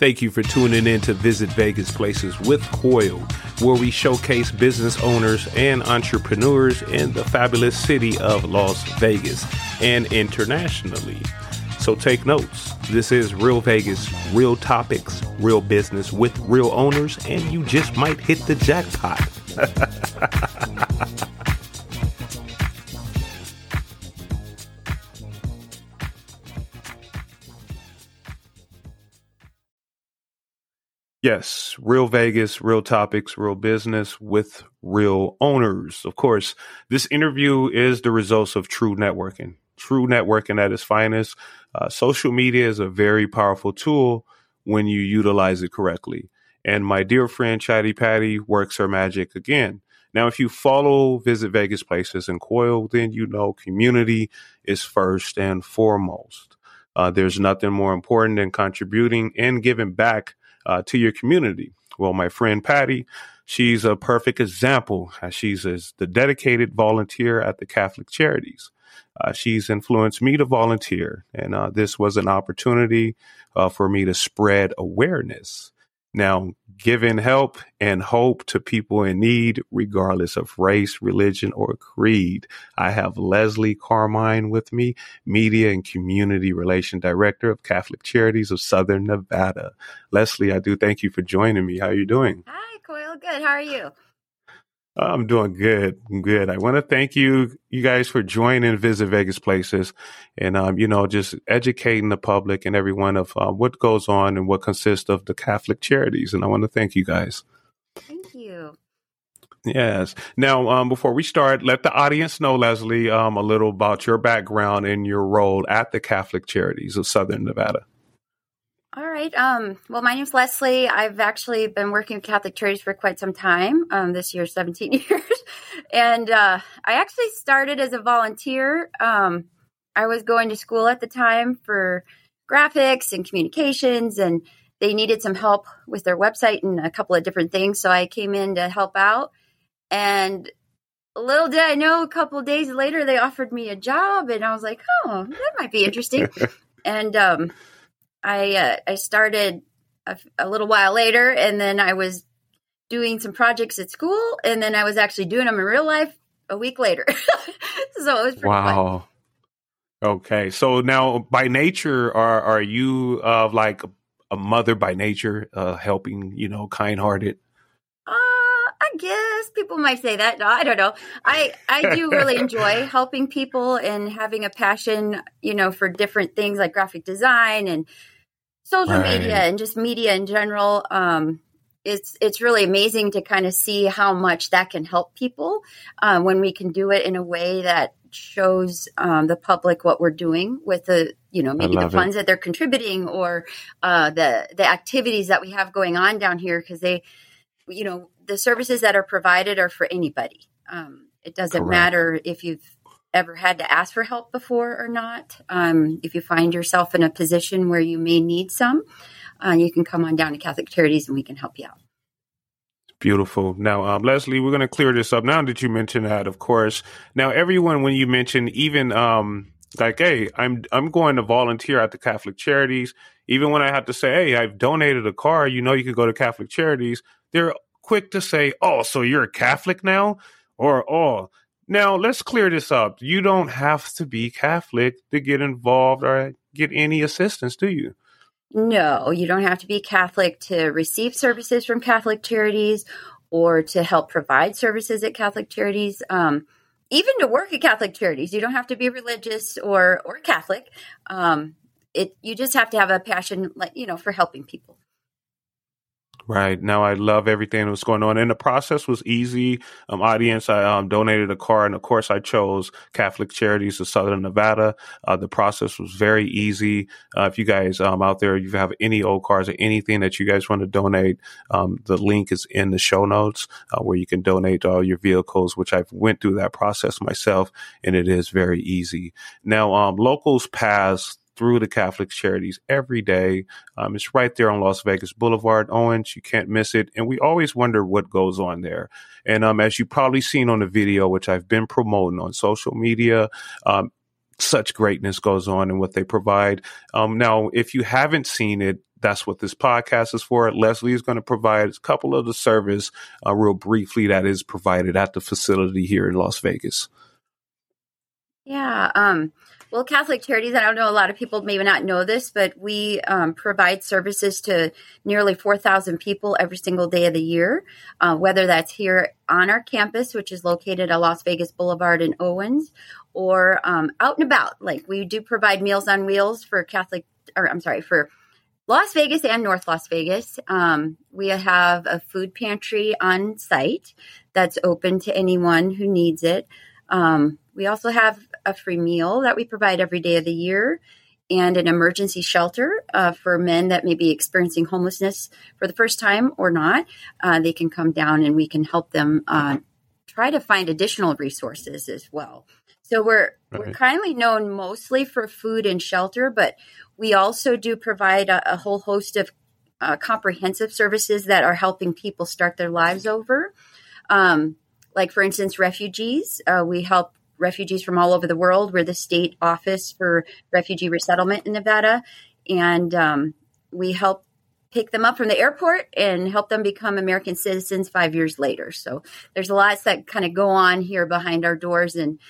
Thank you for tuning in to Visit Vegas Places with Coyal, where we showcase business owners and entrepreneurs in the fabulous city of Las Vegas and internationally. So take notes. This is Real Vegas, real topics, real business with real owners, and you just might hit the jackpot. Yes, real Vegas, real topics, real business with real owners. Of course, this interview is the results of true networking. True networking at its finest. Uh, social media is a very powerful tool when you utilize it correctly. And my dear friend Chatty Patty works her magic again. Now, if you follow Visit Vegas Places and Coyal, then you know community is first and foremost. Uh, there's nothing more important than contributing and giving back uh, to your community. Well, my friend Patty, she's a perfect example. She's the dedicated volunteer at the Catholic Charities. Uh, she's influenced me to volunteer, and uh, this was an opportunity uh, for me to spread awareness. Now, giving help and hope to people in need, regardless of race, religion, or creed. I have Leslie Carmine with me, Media and Community Relation Director of Catholic Charities of Southern Nevada. Leslie, I do thank you for joining me. How are you doing? Hi, Coyal. Good. How are you? I'm doing good. I'm good. I want to thank you, you guys, for joining Visit Vegas Places, and um, you know, just educating the public and everyone of uh, what goes on and what consists of the Catholic charities. And I want to thank you guys. Thank you. Yes. Now, um, before we start, let the audience know, Leslie, um, a little about your background and your role at the Catholic Charities of Southern Nevada. Right. Um, well, my name's Leslie. I've actually been working with Catholic Charities for quite some time. Um, this year, 17 years. and uh, I actually started as a volunteer. Um, I was going to school at the time for graphics and communications, and they needed some help with their website and a couple of different things. So I came in to help out. And little did I know, a couple days later, they offered me a job, and I was like, oh, that might be interesting. and um, I uh, I started a, a, little while later, and then I was doing some projects at school, and then I was actually doing them in real life a week later. so it was pretty cool. wow. Fun. Okay, so now by nature, are are you uh, like a mother by nature, uh, helping, you know, kind hearted? Uh, I guess people might say that. No, I don't know. I I do really enjoy helping people and having a passion, you know, for different things like graphic design and social right. media and just media in general. Um, it's it's really amazing to kind of see how much that can help people um, when we can do it in a way that shows um, the public what we're doing with the you know maybe the funds it. that they're contributing or uh, the the activities that we have going on down here because they you know the services that are provided are for anybody. Um, it doesn't Correct. matter if you've ever had to ask for help before or not. Um, if you find yourself in a position where you may need some, uh, you can come on down to Catholic Charities and we can help you out. Beautiful. Now, um, Leslie, we're going to clear this up. Now that you mentioned that, of course. Now, everyone, when you mention even um, like, hey, I'm I'm going to volunteer at the Catholic Charities. Even when I have to say, hey, I've donated a car, you know, you can go to Catholic Charities. They're quick to say, oh, so you're a Catholic now, or oh, now, let's clear this up. You don't have to be Catholic to get involved or get any assistance, do you? No, you don't have to be Catholic to receive services from Catholic charities or to help provide services at Catholic charities. Um, even to work at Catholic charities, you don't have to be religious or or Catholic. Um, it you just have to have a passion, like you know, for helping people. Right now, I love everything that was going on, and the process was easy. Um, audience, I um, donated a car, and of course, I chose Catholic Charities of Southern Nevada. Uh, the process was very easy. Uh, if you guys um, out there, you have any old cars or anything that you guys want to donate, um, the link is in the show notes uh, where you can donate all your vehicles. Which I've went through that process myself, and it is very easy. Now, um, locals pass through the Catholic charities every day. Um, it's right there on Las Vegas Boulevard, Owens. You can't miss it. And we always wonder what goes on there. And um, as you probably seen on the video, which I've been promoting on social media, um, such greatness goes on in what they provide. Um, now, if you haven't seen it, that's what this podcast is for. Leslie is going to provide a couple of the service, uh, real briefly, that is provided at the facility here in Las Vegas. Yeah. Um, well, Catholic Charities, I don't know, a lot of people maybe not know this, but we um, provide services to nearly 4,000 people every single day of the year, uh, whether that's here on our campus, which is located at Las Vegas Boulevard in Owens, or um, out and about. Like we do provide Meals on Wheels for Catholic, or I'm sorry, for Las Vegas and North Las Vegas. Um, we have a food pantry on site that's open to anyone who needs it. Um, we also have a free meal that we provide every day of the year and an emergency shelter uh, for men that may be experiencing homelessness for the first time or not. Uh, they can come down and we can help them uh, try to find additional resources as well. So we're right. we're kindly known mostly for food and shelter, but we also do provide a, a whole host of uh, comprehensive services that are helping people start their lives over. Um, like for instance, refugees. Uh, we help refugees from all over the world. We're the state office for refugee resettlement in Nevada, and um, we help pick them up from the airport and help them become American citizens five years later. So there's lots that kind of go on here behind our doors, and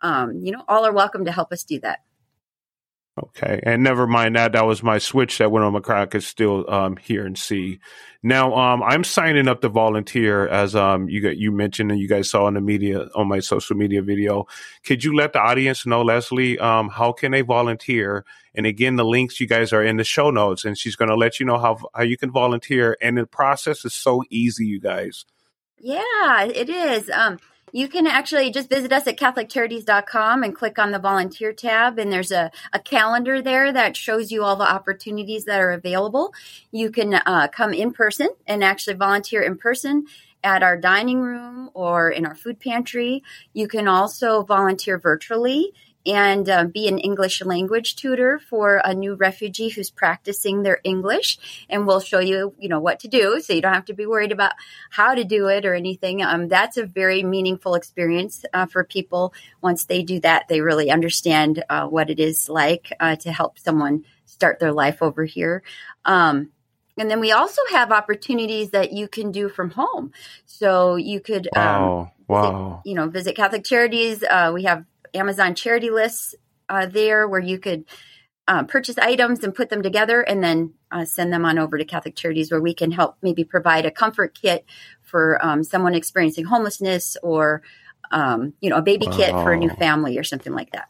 um, you know, all are welcome to help us do that. Okay, and never mind that. That was my switch that went on my crack. Is still um, here and see. Now, um, I'm signing up to volunteer as um, you got, you mentioned and you guys saw in the media on my social media video. Could you let the audience know, Leslie, um, how can they volunteer? And again, the links you guys are in the show notes, and she's going to let you know how how you can volunteer. And the process is so easy, you guys. Yeah, it is. Um, you can actually just visit us at CatholicCharities.com and click on the volunteer tab. And there's a, a calendar there that shows you all the opportunities that are available. You can uh, come in person and actually volunteer in person at our dining room or in our food pantry. You can also volunteer virtually and uh, be an English language tutor for a new refugee who's practicing their English. And we'll show you, you know, what to do, so you don't have to be worried about how to do it or anything. Um, that's a very meaningful experience uh, for people. Once they do that, they really understand uh, what it is like uh, to help someone start their life over here. Um, and then we also have opportunities that you can do from home. So you could, um, wow, wow. Visit, you know, visit Catholic Charities. Uh, we have Amazon charity lists uh, there where you could uh, purchase items and put them together and then uh, send them on over to Catholic Charities where we can help maybe provide a comfort kit for um, someone experiencing homelessness or, um, you know, a baby wow. kit for a new family or something like that.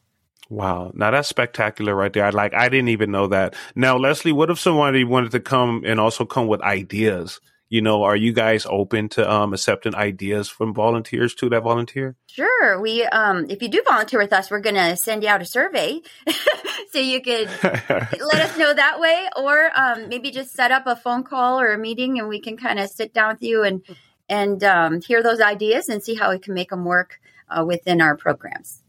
Wow. Now that's spectacular right there. I like, I didn't even know that. Now, Leslie, what if somebody wanted to come and also come with ideas? You know, are you guys open to um, accepting ideas from volunteers too that volunteer? Sure. We, um, if you do volunteer with us, we're going to send you out a survey so you could let us know that way, or um, maybe just set up a phone call or a meeting, and we can kind of sit down with you and and um, hear those ideas and see how we can make them work uh, within our programs.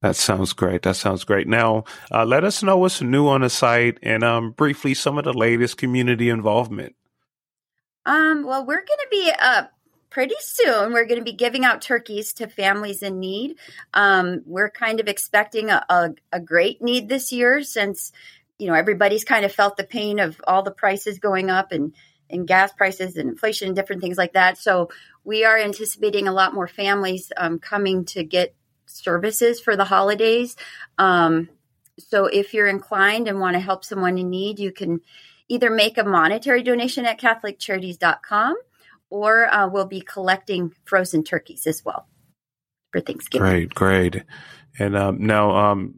That sounds great. That sounds great. Now, uh, let us know what's new on the site and um, briefly some of the latest community involvement. Um, well, we're going to be uh, pretty soon. We're going to be giving out turkeys to families in need. Um, we're kind of expecting a, a, a great need this year since you know everybody's kind of felt the pain of all the prices going up and and gas prices and inflation and different things like that. So we are anticipating a lot more families um, coming to get services for the holidays. Um, so if you're inclined and want to help someone in need, you can either make a monetary donation at CatholicCharities.com or uh, we'll be collecting frozen turkeys as well for Thanksgiving. Great, great. And um, now, um,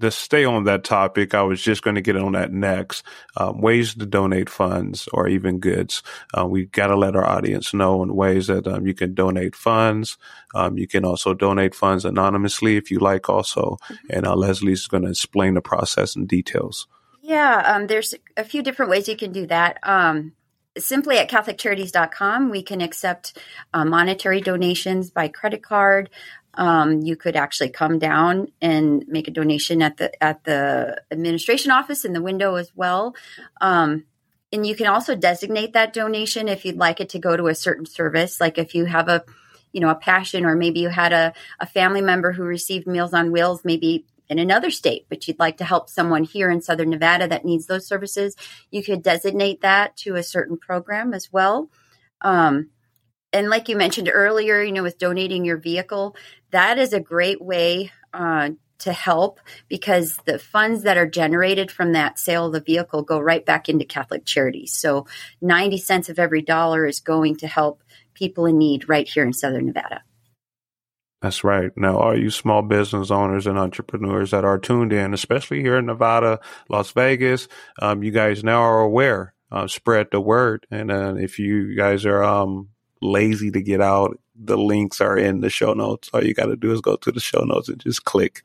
to stay on that topic, I was just going to get on that next. Um, ways to donate funds or even goods. Uh, we got to let our audience know in ways that um, you can donate funds. Um, you can also donate funds anonymously if you like, also. Mm-hmm. And uh, Leslie's going to explain the process and details. Yeah, um, there's a few different ways you can do that. Um, simply at CatholicCharities.com, we can accept uh, monetary donations by credit card. Um, you could actually come down and make a donation at the at the administration office in the window as well. Um, and you can also designate that donation if you'd like it to go to a certain service. Like if you have a you know a passion or maybe you had a, a family member who received meals on wheels maybe in another state, but you'd like to help someone here in Southern Nevada that needs those services, you could designate that to a certain program as well. Um, and like you mentioned earlier, you know, with donating your vehicle, that is a great way uh, to help because the funds that are generated from that sale of the vehicle go right back into Catholic Charities. So 90 cents of every dollar is going to help people in need right here in Southern Nevada. That's right. Now, all you small business owners and entrepreneurs that are tuned in, especially here in Nevada, Las Vegas, um, you guys now are aware. Uh, spread the word, and uh, if you guys are um, lazy to get out, the links are in the show notes. All you got to do is go to the show notes and just click.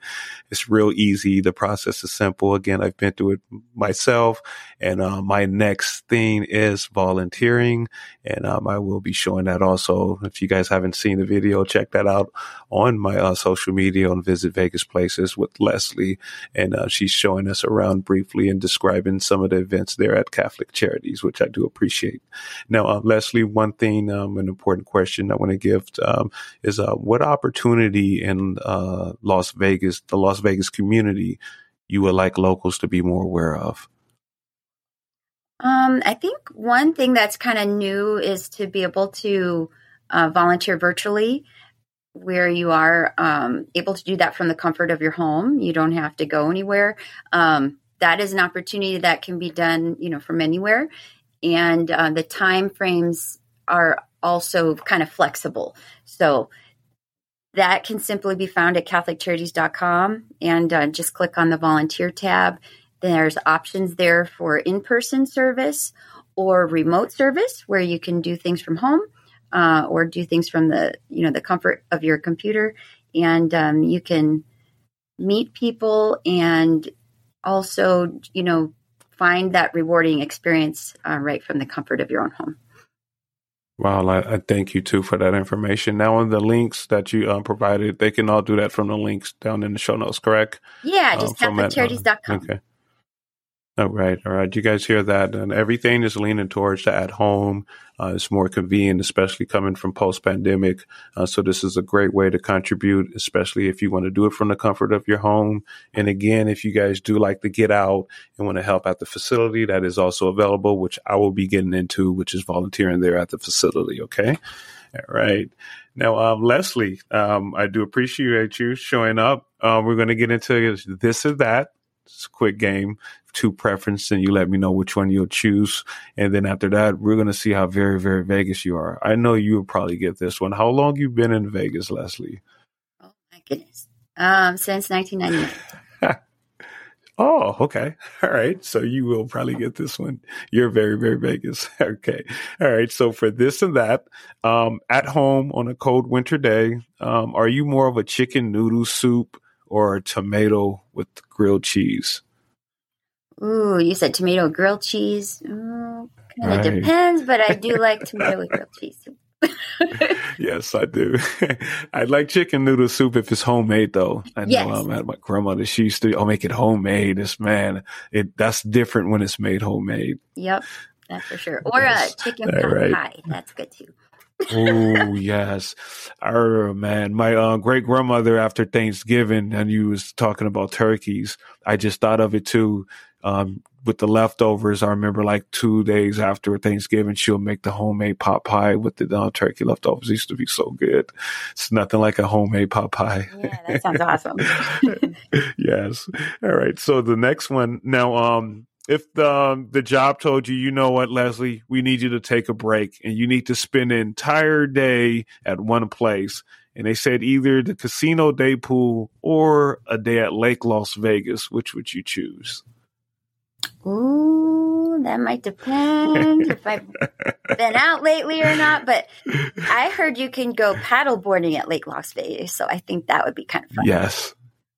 It's real easy. The process is simple. Again, I've been through it myself. And uh, my next thing is volunteering. And um, I will be showing that also. If you guys haven't seen the video, check that out on my uh, social media on Visit Vegas Places with Leslie. And uh, she's showing us around briefly and describing some of the events there at Catholic Charities, which I do appreciate. Now, uh, Leslie, one thing, um, an important question I want to give um, is uh, what opportunity in uh, Las Vegas, the Las Vegas community, you would like locals to be more aware of? Um, I think one thing that's kind of new is to be able to uh, volunteer virtually, where you are um, able to do that from the comfort of your home. You don't have to go anywhere. Um, that is an opportunity that can be done, you know, from anywhere, and uh, the time frames are also kind of flexible. So that can simply be found at CatholicCharities.com and uh, just click on the volunteer tab. There's options there for in person service or remote service where you can do things from home uh, or do things from the you know the comfort of your computer and um, you can meet people and also you know find that rewarding experience uh, right from the comfort of your own home Wow, I, I, thank you too for that information. Now, on the links that you um, provided, they can all do that from the links down in the show notes, correct? Yeah, just um, CatholicCharities.com. Okay. All right, all right. You guys hear that? And everything is leaning towards the at home. Uh, it's more convenient, especially coming from post pandemic. Uh, so this is a great way to contribute, especially if you want to do it from the comfort of your home. And again, if you guys do like to get out and want to help at the facility, that is also available, which I will be getting into, which is volunteering there at the facility. Okay. All right. Now, um, Leslie, um, I do appreciate you showing up. Uh, we're going to get into this or that. It's a quick game two preference and you let me know which one you'll choose. And then after that, we're going to see how very, very Vegas you are. I know you will probably get this one. How long you been in Vegas, Leslie? Oh my goodness. Um, since 1999. oh, okay. All right. So you will probably get this one. You're very, very Vegas. okay. All right. So for this and that, um, at home on a cold winter day, um, are you more of a chicken noodle soup or a tomato with grilled cheese? Ooh, you said tomato grilled cheese. Mm, kind of right. depends, but I do like tomato with grilled cheese. yes, I do. I like chicken noodle soup if it's homemade, though. I know yes. I'm at my grandmother. She used to, I'll make it homemade. This man, it that's different when it's made homemade. Yep, that's for sure. Or uh, yes. a chicken pot right. pie. That's good too. oh yes, oh man, my uh, great grandmother after Thanksgiving, and you was talking about turkeys. I just thought of it too um, with the leftovers, I remember like two days after Thanksgiving, she'll make the homemade pot pie with the uh, turkey leftovers. It used to be so good. It's nothing like a homemade pot pie. Yeah, that sounds awesome. yes. All right. So the next one now, um, if the um, the job told you, you know what, Leslie, we need you to take a break and you need to spend an entire day at one place. And they said either the casino day pool or a day at Lake Las Vegas. Which would you choose? Ooh, that might depend if I've been out lately or not. But I heard you can go paddle boarding at Lake Las Vegas, so I think that would be kind of fun. Yes.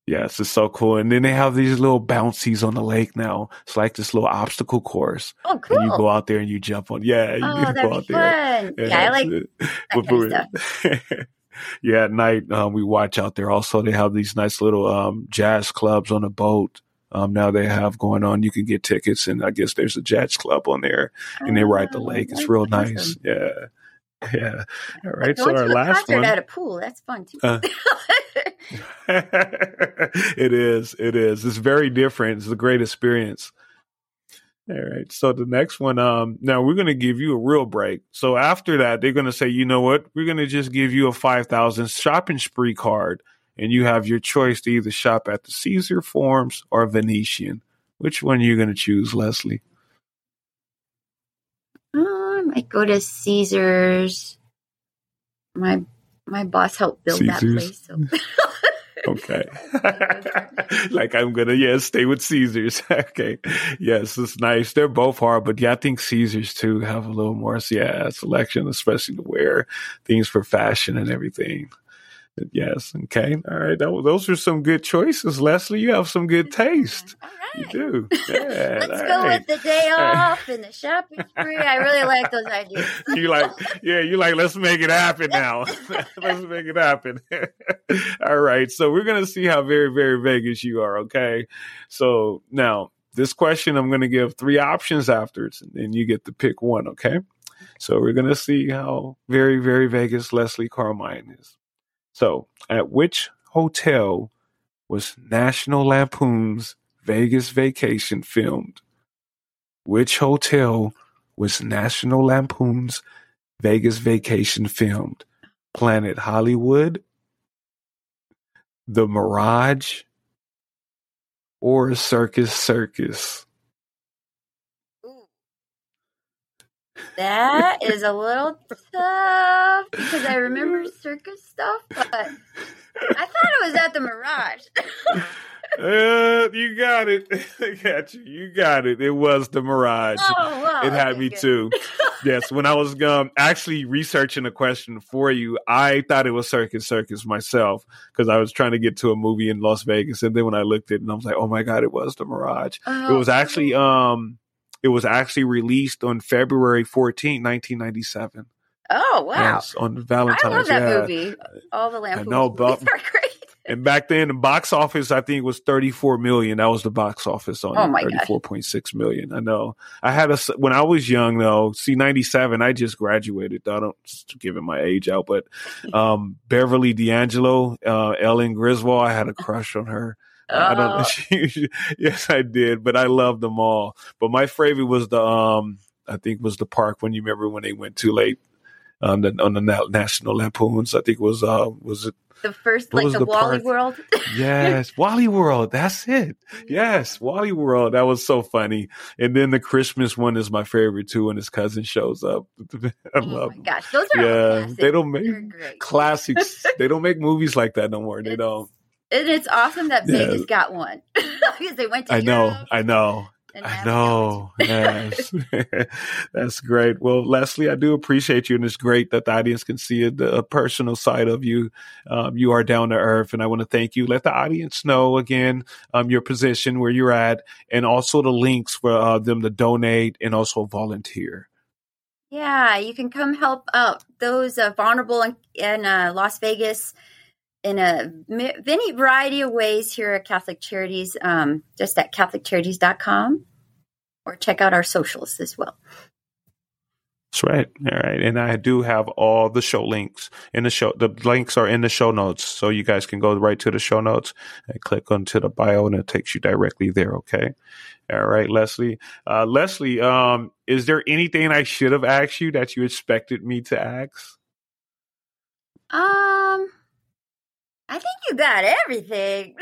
Yes, it's so cool. And then they have these little bouncies on the lake now. It's like this little obstacle course. Oh, cool. And you go out there and you jump on. Yeah, you oh, go out there. Yeah, yeah I like that kind of stuff. yeah, at night um, we watch out there. Also, they have these nice little um, jazz clubs on the boat um, now they have going on. You can get tickets, and I guess there's a jazz club on there, and they ride the oh, lake. It's real nice. Yeah, yeah. All right. So our last one at a pool. That's fun too. Uh, it is. It is. It's very different. It's a great experience. All right. So the next one, um, now we're going to give you a real break. So after that, they're going to say, you know what? We're going to just give you a 5,000 shopping spree card and you have your choice to either shop at the Caesar Forms or Venetian. Which one are you going to choose, Leslie? Uh, I might go to Caesars. My my boss helped build Caesars. that place. So. okay. like I'm gonna yeah stay with Caesars. okay. Yes, it's nice. They're both hard, but yeah, I think Caesars too have a little more yeah selection, especially to wear things for fashion and everything. Yes. Okay. All right. That, those are some good choices, Leslie. You have some good mm-hmm. taste. All right. You do. Yeah, Let's go right. with the day off and the shopping spree. I really like those ideas. you like, yeah, you like, let's make it happen now. let's make it happen. All right. So we're going to see how very, very Vegas you are. Okay. So now this question, I'm going to give three options afterwards and then you get to pick one. Okay. So we're going to see how very, very Vegas Leslie Carmine is. So, at which hotel was National Lampoon's Vegas Vacation filmed? Which hotel was National Lampoon's Vegas Vacation filmed? Planet Hollywood, The Mirage, or Circus Circus? That is a little tough because I remember circus stuff, but I thought it was at the Mirage. uh, you got it. I got you. You got it. It was the Mirage. Oh, wow. It had okay, me good. too. yes, when I was um, actually researching a question for you, I thought it was Circus Circus myself because I was trying to get to a movie in Las Vegas, and then when I looked at it, and I was like, "Oh my god, it was the Mirage." Oh, it was actually um it was actually released on February 14, 1997. Oh wow! Yes, on Valentine's. I love that yeah. movie. All the Lampoons know, but, are great. And back then, the box office I think was 34 million. That was the box office on oh 34.6 million. I know. I had a when I was young though. See, 97. I just graduated. I don't giving my age out, but um, Beverly D'Angelo, uh, Ellen Griswold. I had a crush on her. I don't. She, yes, I did, but I loved them all. But my favorite was the um, I think was the park when you remember when they went too late on the on the National Lampoons. I think was uh was it the first like the, the Wally park? World. yes, Wally World. That's it. Yes, Wally World. That was so funny. And then the Christmas one is my favorite too when his cousin shows up. I oh love. my gosh, those are yeah. They don't make classics. they don't make movies like that no more. They don't. And it's awesome that yeah. Vegas got one because they went to. I know, I know. I know. yes. That's great. Well, Leslie, I do appreciate you, and it's great that the audience can see a, a personal side of you. Um, you are down to earth, and I want to thank you. Let the audience know again um, your position, where you're at, and also the links for uh, them to donate and also volunteer. Yeah, you can come help out those uh, vulnerable in, in uh, Las Vegas in a many variety of ways here at Catholic Charities, um, just at CatholicCharities.com, or check out our socials as well. That's right. All right. And I do have all the show links in the show. The links are in the show notes. So you guys can go right to the show notes and click onto the bio and it takes you directly there. Okay. All right, Leslie. Uh, Leslie, um, is there anything I should have asked you that you expected me to ask? Um, I think you got everything.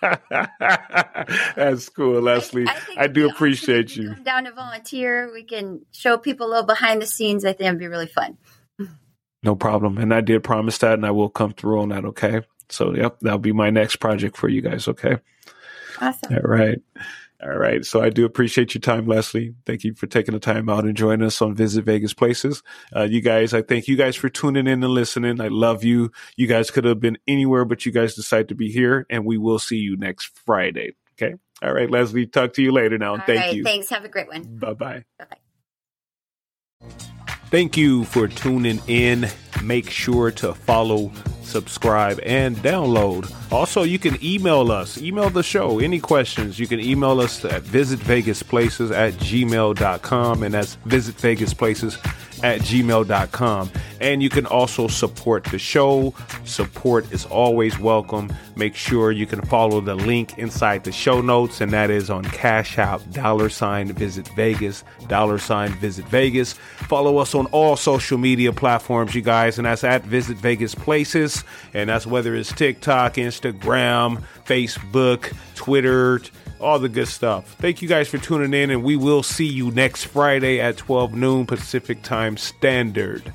That's cool, Leslie. I, I, I do appreciate you. down to volunteer, we can show people a little behind the scenes. I think it'd be really fun. No problem. And I did promise that, and I will come through on that. Okay. So, yep, that'll be my next project for you guys. Okay. Awesome. All right. All right. So I do appreciate your time, Leslie. Thank you for taking the time out and joining us on Visit Vegas Places. Uh, you guys, I thank you guys for tuning in and listening. I love you. You guys could have been anywhere, but you guys decided to be here, and we will see you next Friday. Okay. All right, Leslie. Talk to you later now. All thank right, you. Thanks. Have a great one. Bye bye. Bye bye. Thank you for tuning in. Make sure to follow subscribe, and download. Also, you can email us, email the show, any questions. You can email us at visitvegasplaces at gmail.com, and that's visitvegasplaces at gmail.com. And you can also support the show. Support is always welcome. Make sure you can follow the link inside the show notes, and that is on Cash App, dollar sign visit Vegas, dollar sign visit Vegas. Follow us on all social media platforms, you guys, and that's at Visit Vegas Places. And that's whether it's TikTok, Instagram, Facebook, Twitter all the good stuff. Thank you guys for tuning in, and we will see you next Friday at 12 noon Pacific Time Standard.